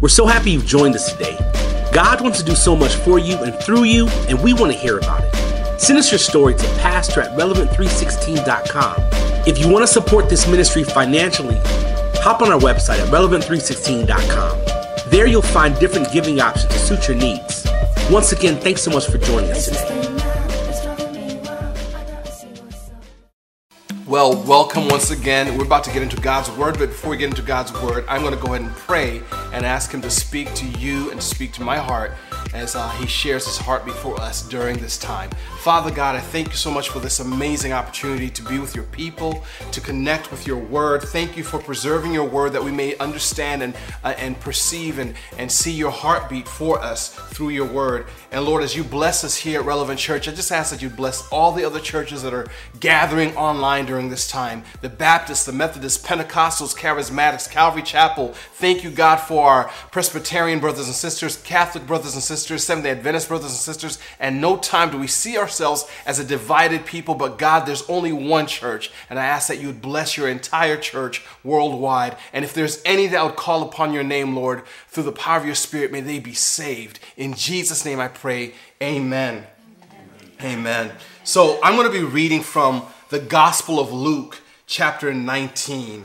We're so happy you've joined us today. God wants to do so much for you and through you, and we want to hear about it. Send us your story to pastor at relevant316.com. If you want to support this ministry financially, hop on our website at relevant316.com. There you'll find different giving options to suit your needs. Once again, thanks so much for joining us today. Well, welcome once again. We're about to get into God's Word, but before we get into God's Word, I'm going to go ahead and pray and ask Him to speak to you and speak to my heart as uh, He shares His heart before us during this time. Father God, I thank you so much for this amazing opportunity to be with your people, to connect with your Word. Thank you for preserving your Word that we may understand and, uh, and perceive and, and see your heartbeat for us through your Word. And Lord, as you bless us here at Relevant Church, I just ask that you bless all the other churches that are gathering online during during this time the Baptists, the Methodists, Pentecostals, Charismatics, Calvary Chapel. Thank you, God, for our Presbyterian brothers and sisters, Catholic brothers and sisters, Seventh day Adventist brothers and sisters. And no time do we see ourselves as a divided people, but God, there's only one church. And I ask that you would bless your entire church worldwide. And if there's any that would call upon your name, Lord, through the power of your Spirit, may they be saved. In Jesus' name I pray. Amen. Amen. Amen. So I'm going to be reading from the Gospel of Luke, chapter 19.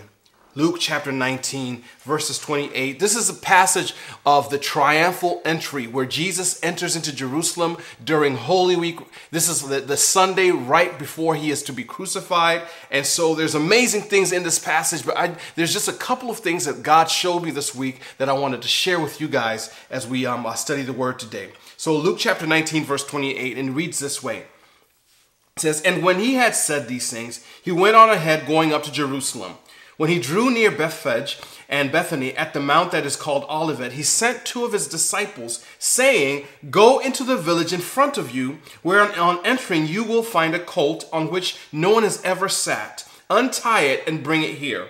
Luke chapter 19, verses 28. This is a passage of the triumphal entry where Jesus enters into Jerusalem during Holy Week. This is the, the Sunday right before he is to be crucified. And so there's amazing things in this passage, but I, there's just a couple of things that God showed me this week that I wanted to share with you guys as we um, uh, study the word today. So Luke chapter 19, verse 28, and reads this way. Says, And when he had said these things, he went on ahead going up to Jerusalem. When he drew near Bethphage and Bethany at the mount that is called Olivet, he sent two of his disciples, saying, Go into the village in front of you, where on entering you will find a colt on which no one has ever sat. Untie it and bring it here.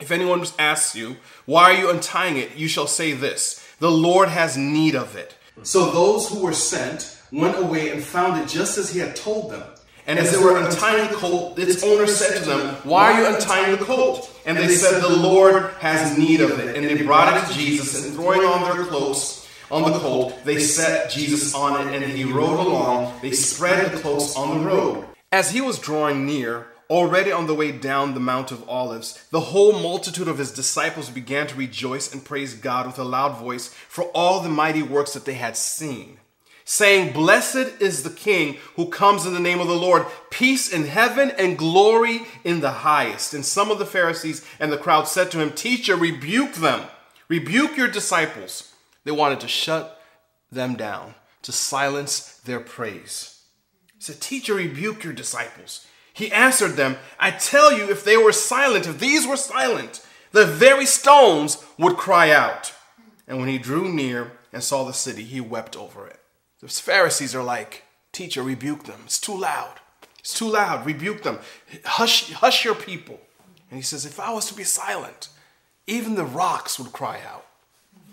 If anyone asks you, Why are you untying it? you shall say this The Lord has need of it. So those who were sent went away and found it just as he had told them. And as they were untying the colt, its owner said to them, Why are you untying the colt? And they said, The Lord has need of it. And they brought it to Jesus, and throwing on their cloaks on the colt, they set Jesus on it, and he rode along. They spread the cloaks on the road. As he was drawing near, already on the way down the Mount of Olives, the whole multitude of his disciples began to rejoice and praise God with a loud voice for all the mighty works that they had seen saying, Blessed is the King who comes in the name of the Lord, peace in heaven and glory in the highest. And some of the Pharisees and the crowd said to him, Teacher, rebuke them, rebuke your disciples. They wanted to shut them down, to silence their praise. He said, Teacher, rebuke your disciples. He answered them, I tell you, if they were silent, if these were silent, the very stones would cry out. And when he drew near and saw the city, he wept over it. The Pharisees are like, Teacher, rebuke them. It's too loud. It's too loud. Rebuke them. Hush, hush your people. And he says, If I was to be silent, even the rocks would cry out.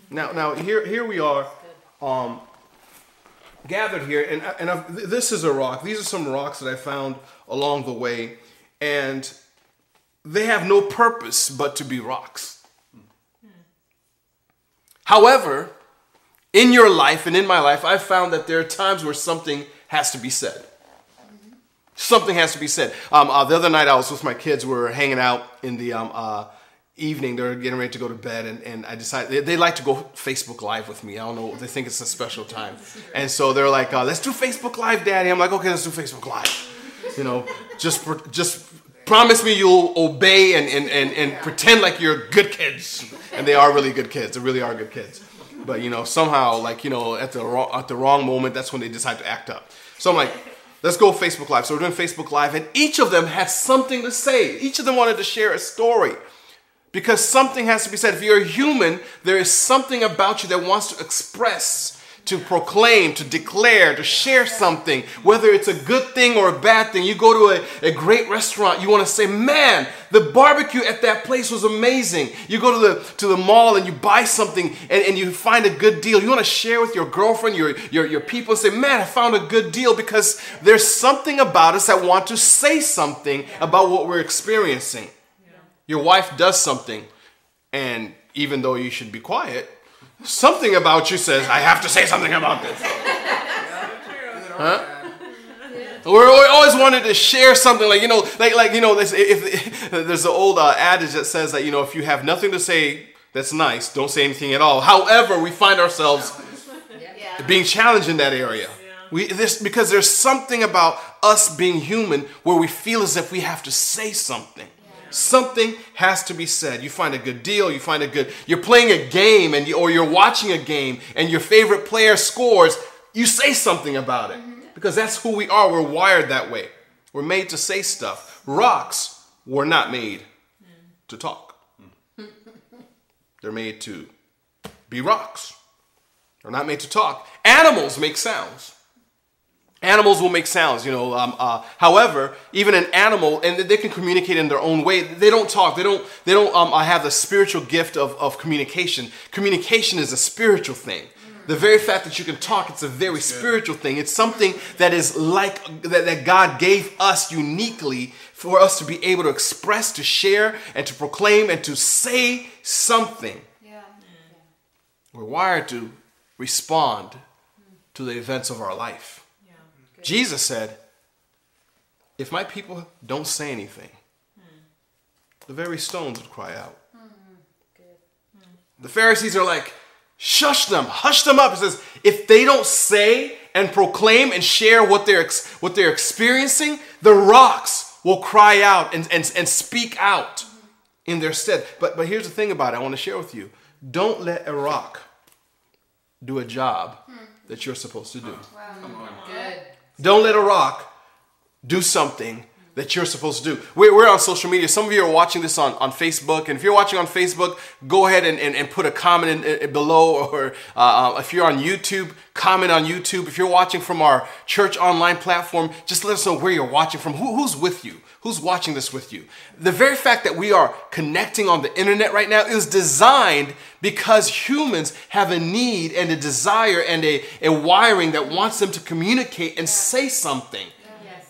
Now, now here, here we are, um, gathered here, and, and I've, this is a rock. These are some rocks that I found along the way, and they have no purpose but to be rocks. However, in your life and in my life, I've found that there are times where something has to be said. Something has to be said. Um, uh, the other night, I was with my kids. We were hanging out in the um, uh, evening. They were getting ready to go to bed, and, and I decided they, they, like to go Facebook Live with me. I don't know. They think it's a special time, and so they're like, uh, "Let's do Facebook Live, Daddy." I'm like, "Okay, let's do Facebook Live." You know, just just promise me you'll obey and, and, and, and pretend like you're good kids. And they are really good kids. They really are good kids. But you know, somehow, like you know, at the wrong, at the wrong moment, that's when they decide to act up. So I'm like, let's go Facebook Live. So we're doing Facebook Live, and each of them had something to say. Each of them wanted to share a story. Because something has to be said. If you're a human, there is something about you that wants to express to proclaim, to declare, to share something, whether it's a good thing or a bad thing. You go to a, a great restaurant, you want to say, man, the barbecue at that place was amazing. You go to the to the mall and you buy something and, and you find a good deal. You want to share with your girlfriend, your, your, your people, say, man, I found a good deal because there's something about us that want to say something about what we're experiencing. Your wife does something, and even though you should be quiet, something about you says, I have to say something about this. Huh? We're always wanted to share something like you know, like like you know, this, if, if there's an old uh, adage that says that you know, if you have nothing to say that's nice, don't say anything at all. However, we find ourselves yeah. being challenged in that area. We, this, because there's something about us being human where we feel as if we have to say something. Something has to be said. You find a good deal, you find a good, you're playing a game and you, or you're watching a game and your favorite player scores, you say something about it mm-hmm. because that's who we are. We're wired that way. We're made to say stuff. Rocks were not made mm. to talk. They're made to be rocks. They're not made to talk. Animals make sounds. Animals will make sounds, you know. Um, uh, however, even an animal, and they can communicate in their own way. They don't talk. They don't. They don't um, have the spiritual gift of, of communication. Communication is a spiritual thing. The very fact that you can talk, it's a very spiritual thing. It's something that is like that, that God gave us uniquely for us to be able to express, to share, and to proclaim, and to say something. Yeah. We're wired to respond to the events of our life. Jesus said, If my people don't say anything, the very stones would cry out. The Pharisees are like, Shush them, hush them up. It says, if they don't say and proclaim and share what they're, what they're experiencing, the rocks will cry out and, and, and speak out in their stead. But, but here's the thing about it I want to share with you. Don't let a rock do a job that you're supposed to do. Wow. Good. Don't let a rock do something that you're supposed to do. We're, we're, on social media. Some of you are watching this on, on Facebook. And if you're watching on Facebook, go ahead and, and, and put a comment in, in below. Or uh, uh, if you're on YouTube, comment on YouTube. If you're watching from our church online platform, just let us know where you're watching from. Who, who's with you? Who's watching this with you? The very fact that we are connecting on the internet right now is designed because humans have a need and a desire and a, a wiring that wants them to communicate and say something.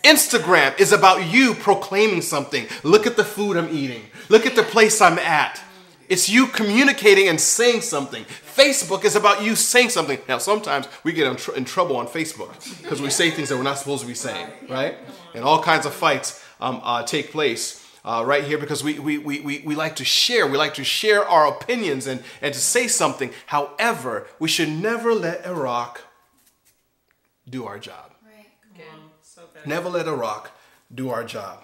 Instagram is about you proclaiming something. Look at the food I'm eating. Look at the place I'm at. It's you communicating and saying something. Facebook is about you saying something. Now, sometimes we get in, tr- in trouble on Facebook because we say things that we're not supposed to be saying, right? And all kinds of fights um, uh, take place. Uh, right here because we, we, we, we, we like to share. We like to share our opinions and, and to say something. However, we should never let a rock do our job. Never let a rock do our job.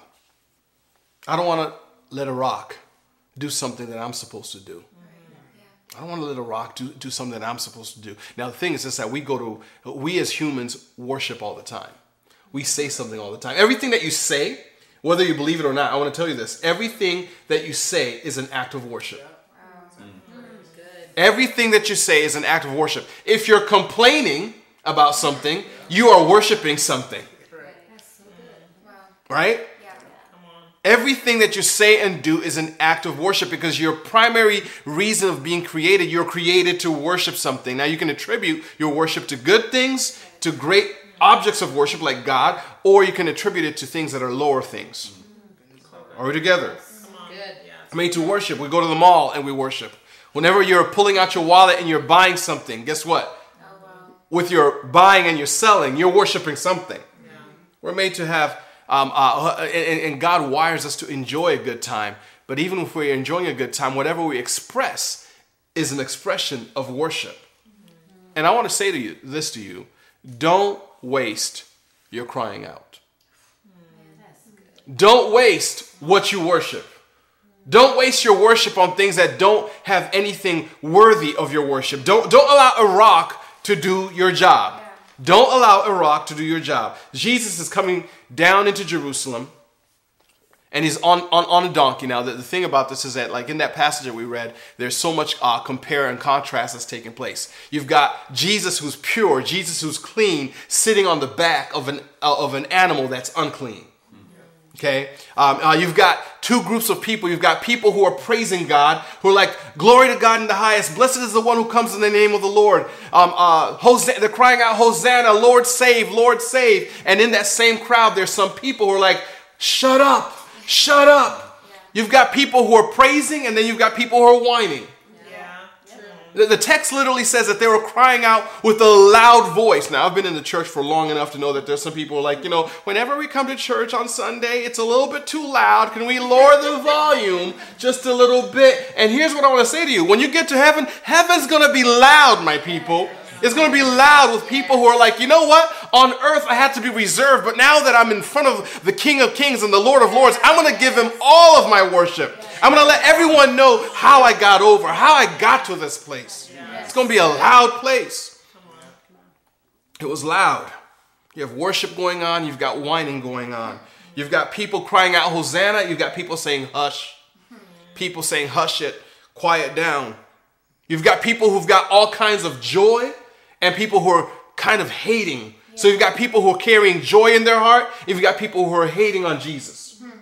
I don't want to let a rock do something that I'm supposed to do. I don't want to let a rock do, do something that I'm supposed to do. Now, the thing is, is that we go to, we as humans worship all the time. We say something all the time. Everything that you say, whether you believe it or not, I want to tell you this everything that you say is an act of worship. Everything that you say is an act of worship. If you're complaining about something, you are worshiping something. Right? Everything that you say and do is an act of worship because your primary reason of being created, you're created to worship something. Now, you can attribute your worship to good things, to great objects of worship like God, or you can attribute it to things that are lower things. Are we together? Made to worship. We go to the mall and we worship. Whenever you're pulling out your wallet and you're buying something, guess what? With your buying and your selling, you're worshiping something. We're made to have um, uh, and, and God wires us to enjoy a good time. But even if we're enjoying a good time, whatever we express is an expression of worship. And I want to say to you this to you don't waste your crying out. Mm. Don't waste what you worship. Don't waste your worship on things that don't have anything worthy of your worship. Don't, don't allow a rock to do your job. Don't allow a rock to do your job. Jesus is coming down into Jerusalem and he's on, on, on a donkey. Now, the, the thing about this is that, like in that passage that we read, there's so much uh, compare and contrast that's taking place. You've got Jesus who's pure, Jesus who's clean, sitting on the back of an, uh, of an animal that's unclean. Okay? Um, uh, you've got two groups of people. You've got people who are praising God, who are like, Glory to God in the highest. Blessed is the one who comes in the name of the Lord. Um, uh, they're crying out, Hosanna, Lord save, Lord save. And in that same crowd, there's some people who are like, Shut up, shut up. You've got people who are praising, and then you've got people who are whining. The, the text literally says that they were crying out with a loud voice. Now, I've been in the church for long enough to know that there's some people like, you know, whenever we come to church on Sunday, it's a little bit too loud. Can we lower the volume just a little bit? And here's what I want to say to you when you get to heaven, heaven's going to be loud, my people. It's going to be loud with people who are like, you know what? On earth, I had to be reserved, but now that I'm in front of the King of Kings and the Lord of Lords, I'm going to give him all of my worship. I'm going to let everyone know how I got over, how I got to this place. It's going to be a loud place. It was loud. You have worship going on, you've got whining going on. You've got people crying out, Hosanna. You've got people saying, hush. People saying, hush it, quiet down. You've got people who've got all kinds of joy and people who are kind of hating. So you've got people who are carrying joy in their heart. You've got people who are hating on Jesus. Mm-hmm.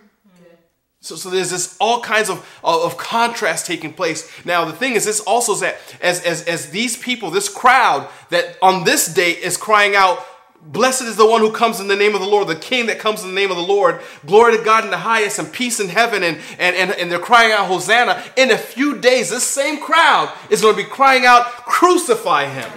So, so there's this all kinds of, uh, of contrast taking place. Now the thing is, this also is that as, as, as these people, this crowd that on this day is crying out, Blessed is the one who comes in the name of the Lord, the King that comes in the name of the Lord. Glory to God in the highest and peace in heaven. And, and, and, and they're crying out, Hosanna. In a few days, this same crowd is going to be crying out, Crucify him.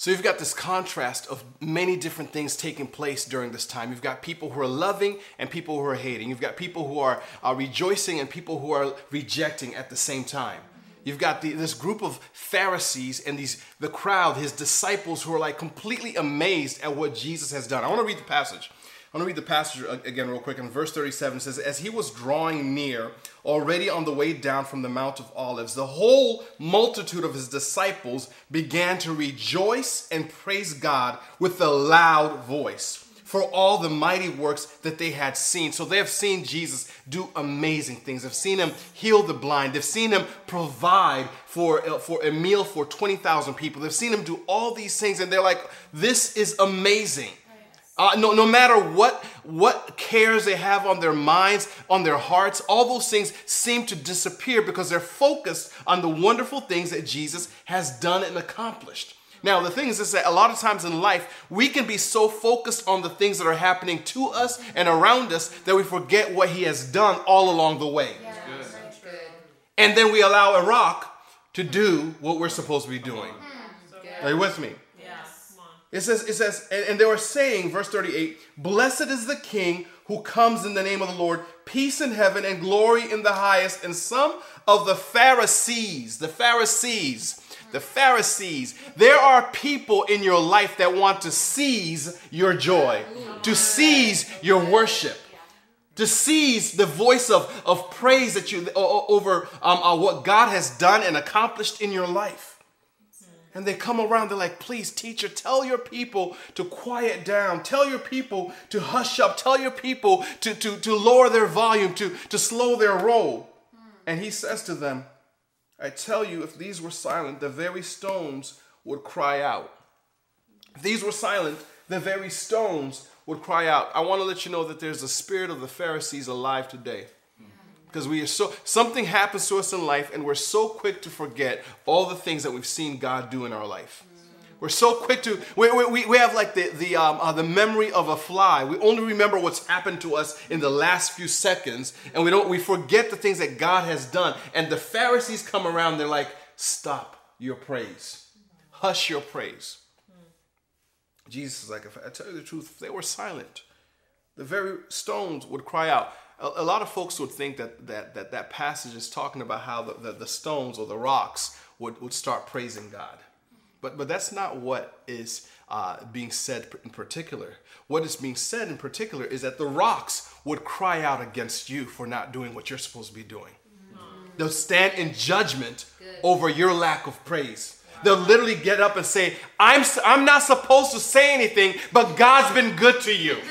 So you've got this contrast of many different things taking place during this time. You've got people who are loving and people who are hating. You've got people who are, are rejoicing and people who are rejecting at the same time. You've got the, this group of Pharisees and these the crowd, his disciples, who are like completely amazed at what Jesus has done. I want to read the passage. I want to read the passage again, real quick. In verse 37 says, As he was drawing near, already on the way down from the Mount of Olives, the whole multitude of his disciples began to rejoice and praise God with a loud voice for all the mighty works that they had seen. So they have seen Jesus do amazing things. They've seen him heal the blind. They've seen him provide for, uh, for a meal for 20,000 people. They've seen him do all these things, and they're like, this is amazing. Uh, no, no matter what, what cares they have on their minds, on their hearts, all those things seem to disappear because they're focused on the wonderful things that Jesus has done and accomplished. Now, the thing is, is that a lot of times in life, we can be so focused on the things that are happening to us and around us that we forget what He has done all along the way. Yeah, and then we allow a rock to do what we're supposed to be doing. Are you with me? It says, it says, and, and they were saying, verse 38, Blessed is the King who comes in the name of the Lord, peace in heaven and glory in the highest. And some of the Pharisees, the Pharisees, the Pharisees, there are people in your life that want to seize your joy, to seize your worship to seize the voice of, of praise that you over um, uh, what God has done and accomplished in your life. And they come around, they're like, please, teacher, tell your people to quiet down. Tell your people to hush up. Tell your people to, to, to lower their volume, to, to slow their roll. And he says to them, I tell you, if these were silent, the very stones would cry out. If these were silent, the very stones would cry out. I want to let you know that there's a spirit of the Pharisees alive today because we are so something happens to us in life and we're so quick to forget all the things that we've seen god do in our life. We're so quick to we, we, we have like the the um, uh, the memory of a fly. We only remember what's happened to us in the last few seconds and we don't we forget the things that god has done. And the pharisees come around they're like stop your praise. Hush your praise. Jesus is like if i tell you the truth if they were silent the very stones would cry out a, a, lot of folks would think that that that, that passage is talking about how the, the, the stones or the rocks would, would start praising God. But, but that's not what is uh, being said in particular. What is being said in particular is that the rocks would cry out against you for not doing what you're supposed to be doing. They'll stand in judgment Good. over your lack of praise. They'll literally get up and say, I'm, I'm not supposed to say anything, but God's been good to you.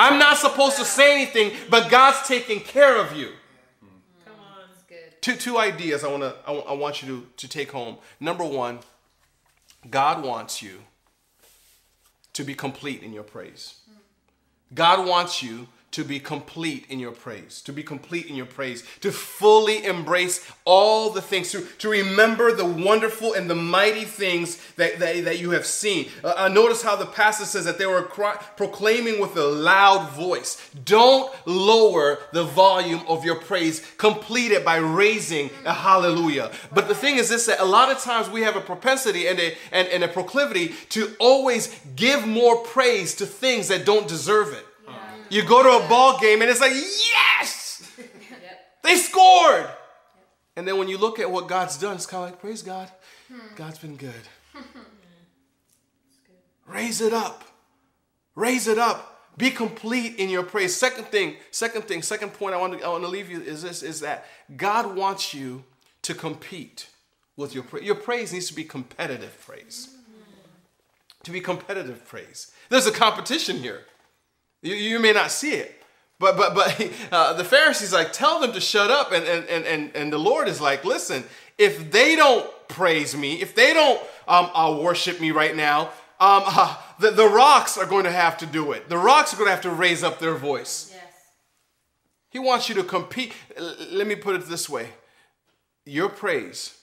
I'm not supposed to say anything, but God's taking care of you. Come on, good. Two, two ideas I, wanna, I, I want you to, to take home. Number one, God wants you to be complete in your praise. God wants you to be complete in your praise, to be complete in your praise, to fully embrace all the things, to, to remember the wonderful and the mighty things that, that, that you have seen. Uh, uh, notice how the passage says that they were cry, proclaiming with a loud voice. Don't lower the volume of your praise, complete it by raising a hallelujah. But the thing is this that a lot of times we have a propensity and a, and, and a proclivity to always give more praise to things that don't deserve it. You go to a ball game and it's like, yes, they scored. And then when you look at what God's done, it's kind of like, praise God. Hmm. God's been good. Raise it up. Raise it up. Be complete in your praise. Second thing, second thing, second point I want to, I want to leave you is this is that God wants you to compete with your praise. Your praise needs to be competitive praise. Mm-hmm. To be competitive praise. There's a competition here. You, you may not see it. But but but uh, the Pharisees like tell them to shut up, and and and and the Lord is like, listen, if they don't praise me, if they don't um, uh, worship me right now, um, uh, the, the rocks are going to have to do it. The rocks are going to have to raise up their voice. Yes. He wants you to compete. Let me put it this way: your praise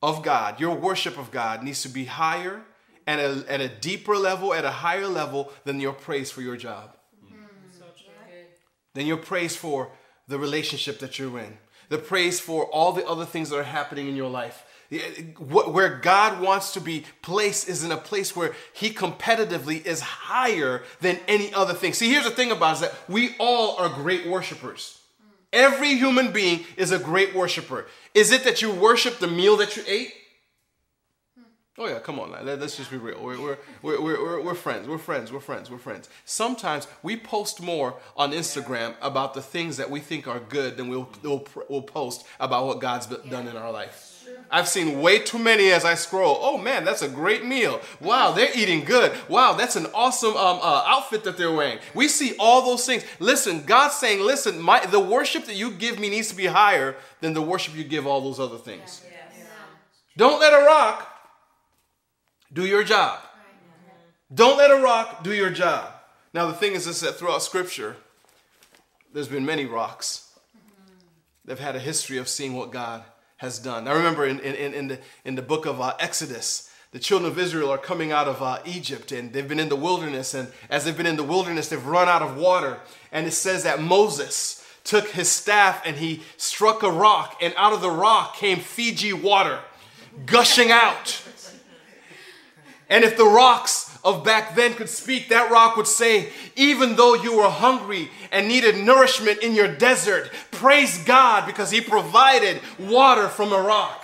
of God, your worship of God, needs to be higher at a, at a deeper level, at a higher level than your praise for your job. Than your praise for the relationship that you're in, the praise for all the other things that are happening in your life. Where God wants to be placed is in a place where He competitively is higher than any other thing. See, here's the thing about is that we all are great worshipers. Every human being is a great worshiper. Is it that you worship the meal that you ate? Oh yeah, come on, let's just be real. We're, we're, we're, we're, we're friends. We're friends. We're friends. We're friends. Sometimes we post more on Instagram about the things that we think are good than we'll, we'll, we'll post about what God's done in our life. I've seen way too many as I scroll. Oh man, that's a great meal. Wow, they're eating good. Wow, that's an awesome um, uh, outfit that they're wearing. We see all those things. Listen, God's saying, listen, my, the worship that you give me needs to be higher than the worship you give all those other things. Don't let a rock do your job. Don't let a rock do your job. Now, the thing is is that throughout Scripture, there's been many rocks. They've had a history of seeing what God has done. I remember in, in, in, the, in the book of uh, Exodus, the children of Israel are coming out of uh, Egypt and they've been in the wilderness. And as they've been in the wilderness, they've run out of water. And it says that Moses took his staff and he struck a rock, and out of the rock came Fiji water gushing out. And if the rocks of back then could speak, that rock would say, Even though you were hungry and needed nourishment in your desert, praise God because He provided water from a rock.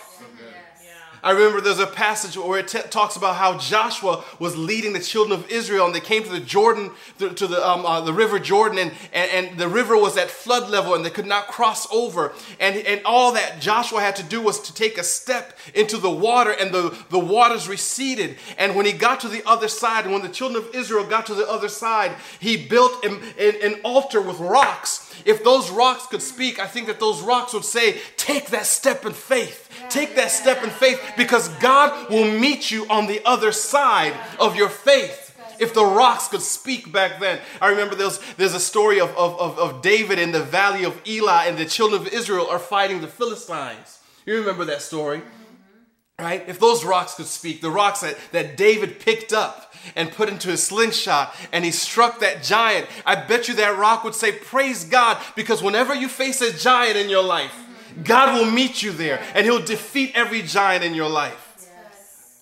I remember there's a passage where it t- talks about how Joshua was leading the children of Israel and they came to the Jordan, to, to the, um, uh, the river Jordan, and, and, and, the river was at flood level and they could not cross over. And, and all that Joshua had to do was to take a step into the water and the, the waters receded. And when he got to the other side, and when the children of Israel got to the other side, he built an, an, an altar with rocks if those rocks could speak, I think that those rocks would say, Take that step in faith. Take that step in faith because God will meet you on the other side of your faith if the rocks could speak back then. I remember there's, there's a story of, of, of, of, David in the valley of Elah, and the children of Israel are fighting the Philistines. You remember that story? Right? If those rocks could speak, the rocks that, that David picked up and put into his slingshot and he struck that giant, I bet you that rock would say, Praise God, because whenever you face a giant in your life, God will meet you there and he'll defeat every giant in your life.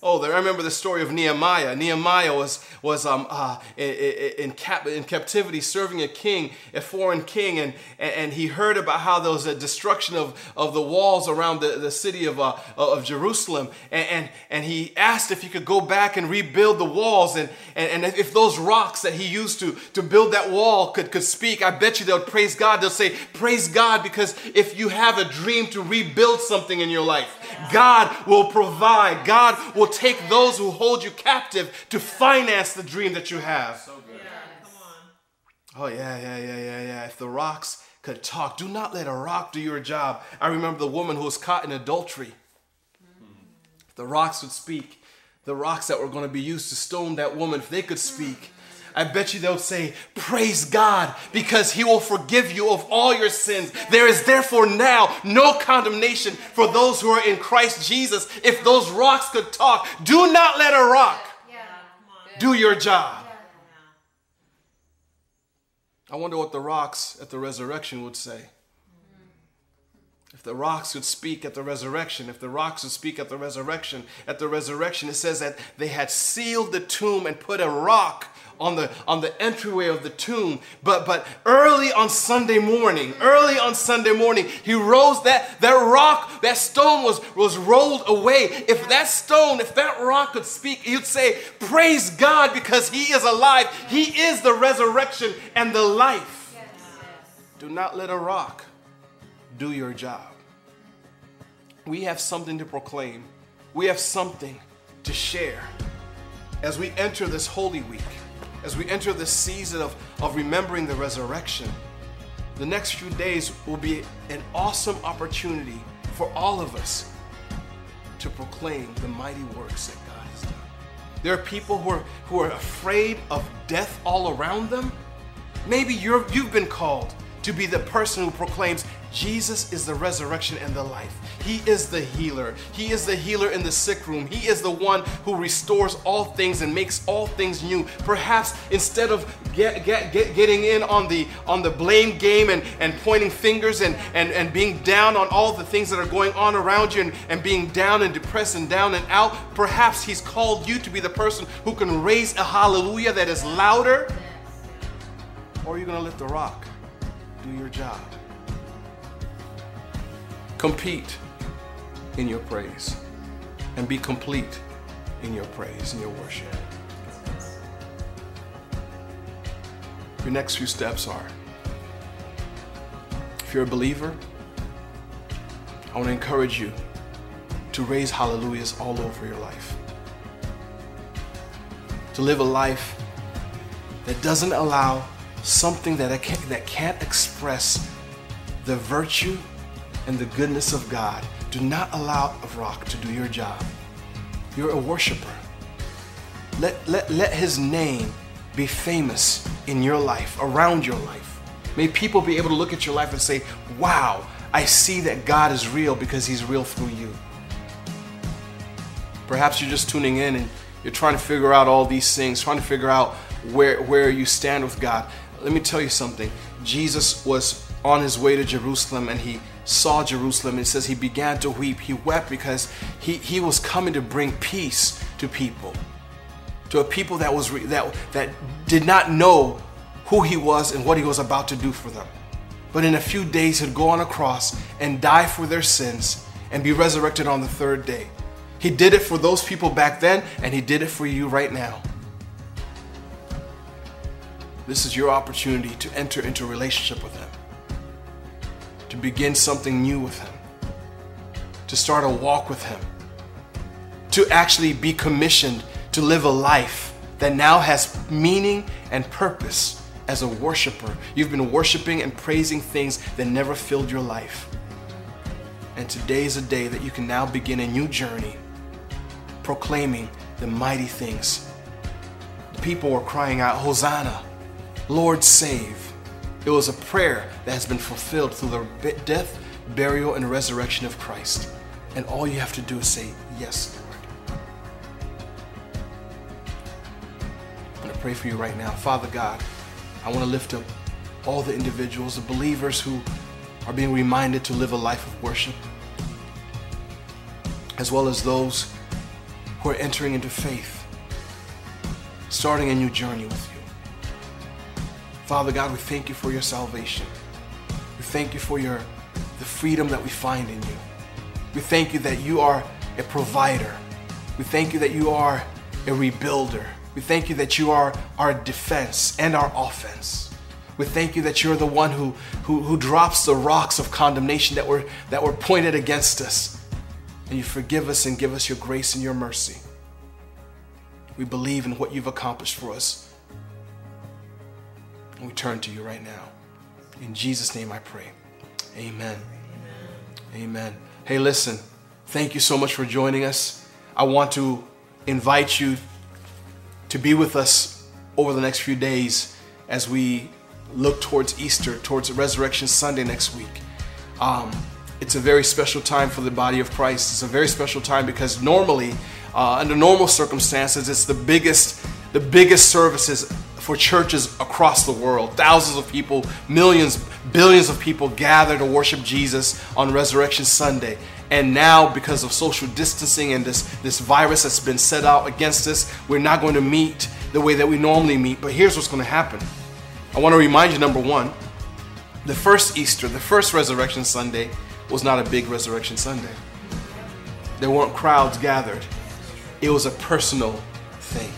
Oh, I remember the story of Nehemiah. Nehemiah was, was um, uh, in, cap, in captivity serving a king, a foreign king, and, and he heard about how there was a destruction of, of the walls around the, the city of, uh, of Jerusalem. And, and, and he asked if he could go back and rebuild the walls. And, and, and if those rocks that he used to, to build that wall could, could speak, I bet you they'll praise God. They'll say, Praise God, because if you have a dream to rebuild something in your life, God will provide. God will take those who hold you captive to finance the dream that you have. So good. Yeah, oh, yeah, yeah, yeah, yeah, yeah. If the rocks could talk, do not let a rock do your job. I remember the woman who was caught in adultery. Hmm. If the rocks would speak, the rocks that were going to be used to stone that woman, if they could speak, I bet you they'll say, Praise God, because He will forgive you of all your sins. There is therefore now no condemnation for those who are in Christ Jesus. If those rocks could talk, do not let a rock do your job. I wonder what the rocks at the resurrection would say. If the rocks could speak at the resurrection, if the rocks would speak at the resurrection, at the resurrection, it says that they had sealed the tomb and put a rock on the on the entryway of the tomb. But but early on Sunday morning, early on Sunday morning, he rose that that rock, that stone was was rolled away. If that stone, if that rock could speak, you'd say, "Praise God because he is alive. He is the resurrection and the life." Do not let a rock do your job. We have something to proclaim. We have something to share as we enter this holy week as we enter this season of, of remembering the resurrection, the next few days will be an awesome opportunity for all of us to proclaim the mighty works that God has done. There are people who are, who are afraid of death all around them. Maybe you're, you've been called to be the person who proclaims Jesus is the resurrection and the life. He is the healer. He is the healer in the sick room. He is the one who restores all things and makes all things new. Perhaps instead of get, get, get, getting in on the on the blame game and, and pointing fingers and, and, and being down on all the things that are going on around you and, and being down and depressed and down and out, perhaps he's called you to be the person who can raise a hallelujah that is louder. Or are you going to let the rock do your job? Compete in your praise and be complete in your praise and your worship. Your next few steps are if you're a believer, I want to encourage you to raise hallelujahs all over your life. To live a life that doesn't allow something that, can't, that can't express the virtue and the goodness of God. Do not allow a rock to do your job. You're a worshiper. Let, let, let his name be famous in your life, around your life. May people be able to look at your life and say, wow, I see that God is real because he's real through you. Perhaps you're just tuning in and you're trying to figure out all these things, trying to figure out where, where you stand with God. Let me tell you something. Jesus was on his way to Jerusalem and he saw Jerusalem. It says he began to weep. He wept because he, he was coming to bring peace to people, to a people that was that that did not know who he was and what he was about to do for them. But in a few days, he'd go on a cross and die for their sins and be resurrected on the third day. He did it for those people back then, and he did it for you right now. This is your opportunity to enter into a relationship with him to begin something new with Him, to start a walk with Him, to actually be commissioned to live a life that now has meaning and purpose as a worshiper. You've been worshiping and praising things that never filled your life. And today is a day that you can now begin a new journey proclaiming the mighty things. People were crying out, Hosanna, Lord save. It was a prayer that has been fulfilled through the death, burial, and resurrection of Christ. And all you have to do is say, Yes, Lord. I'm going to pray for you right now. Father God, I want to lift up all the individuals, the believers who are being reminded to live a life of worship, as well as those who are entering into faith, starting a new journey with you. Father God, we thank you for your salvation. We thank you for your the freedom that we find in you. We thank you that you are a provider. We thank you that you are a rebuilder. We thank you that you are our defense and our offense. We thank you that you're the one who, who, who drops the rocks of condemnation that were, that were pointed against us. And you forgive us and give us your grace and your mercy. We believe in what you've accomplished for us. And we turn to you right now. In Jesus' name I pray. Amen. Amen. Amen. Hey, listen, thank you so much for joining us. I want to invite you to be with us over the next few days as we look towards Easter, towards Resurrection Sunday next week. Um, it's a very special time for the body of Christ. It's a very special time because normally, uh, under normal circumstances, it's the biggest, the biggest services for churches across the world. Thousands of people, millions, billions of people gather to worship Jesus on Resurrection Sunday. And now, because of social distancing and this, this virus that's been set out against us, we're not going to meet the way that we normally meet. But here's what's going to happen. I want to remind you number one, the first Easter, the first Resurrection Sunday, was not a big Resurrection Sunday. There weren't crowds gathered, it was a personal thing.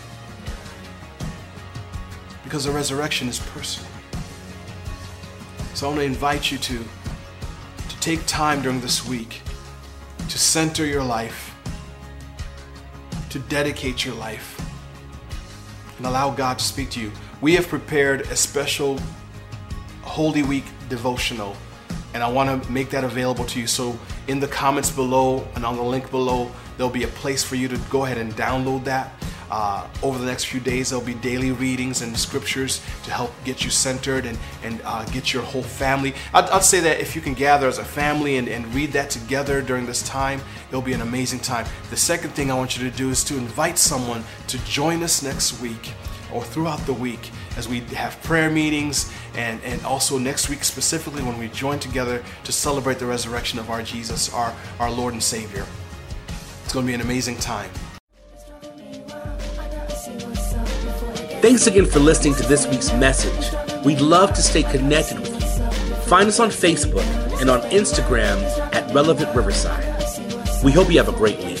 Because the resurrection is personal. So I want to invite you to, to take time during this week to center your life, to dedicate your life, and allow God to speak to you. We have prepared a special Holy Week devotional and I want to make that available to you. So in the comments below and on the link below, there'll be a place for you to go ahead and download that. Uh, over the next few days, there'll be daily readings and scriptures to help get you centered and, and uh, get your whole family. I'd, I'd, say that if you can gather as a family and, and read that together during this time, it'll be an amazing time. The second thing I want you to do is to invite someone to join us next week or throughout the week as we have prayer meetings and, and also next week specifically when we join together to celebrate the resurrection of our Jesus, our, our Lord and Savior. It's going to be an amazing time. Thanks again for listening to this week's message. We'd love to stay connected with you. Find us on Facebook and on Instagram at Relevant Riverside. We hope you have a great week.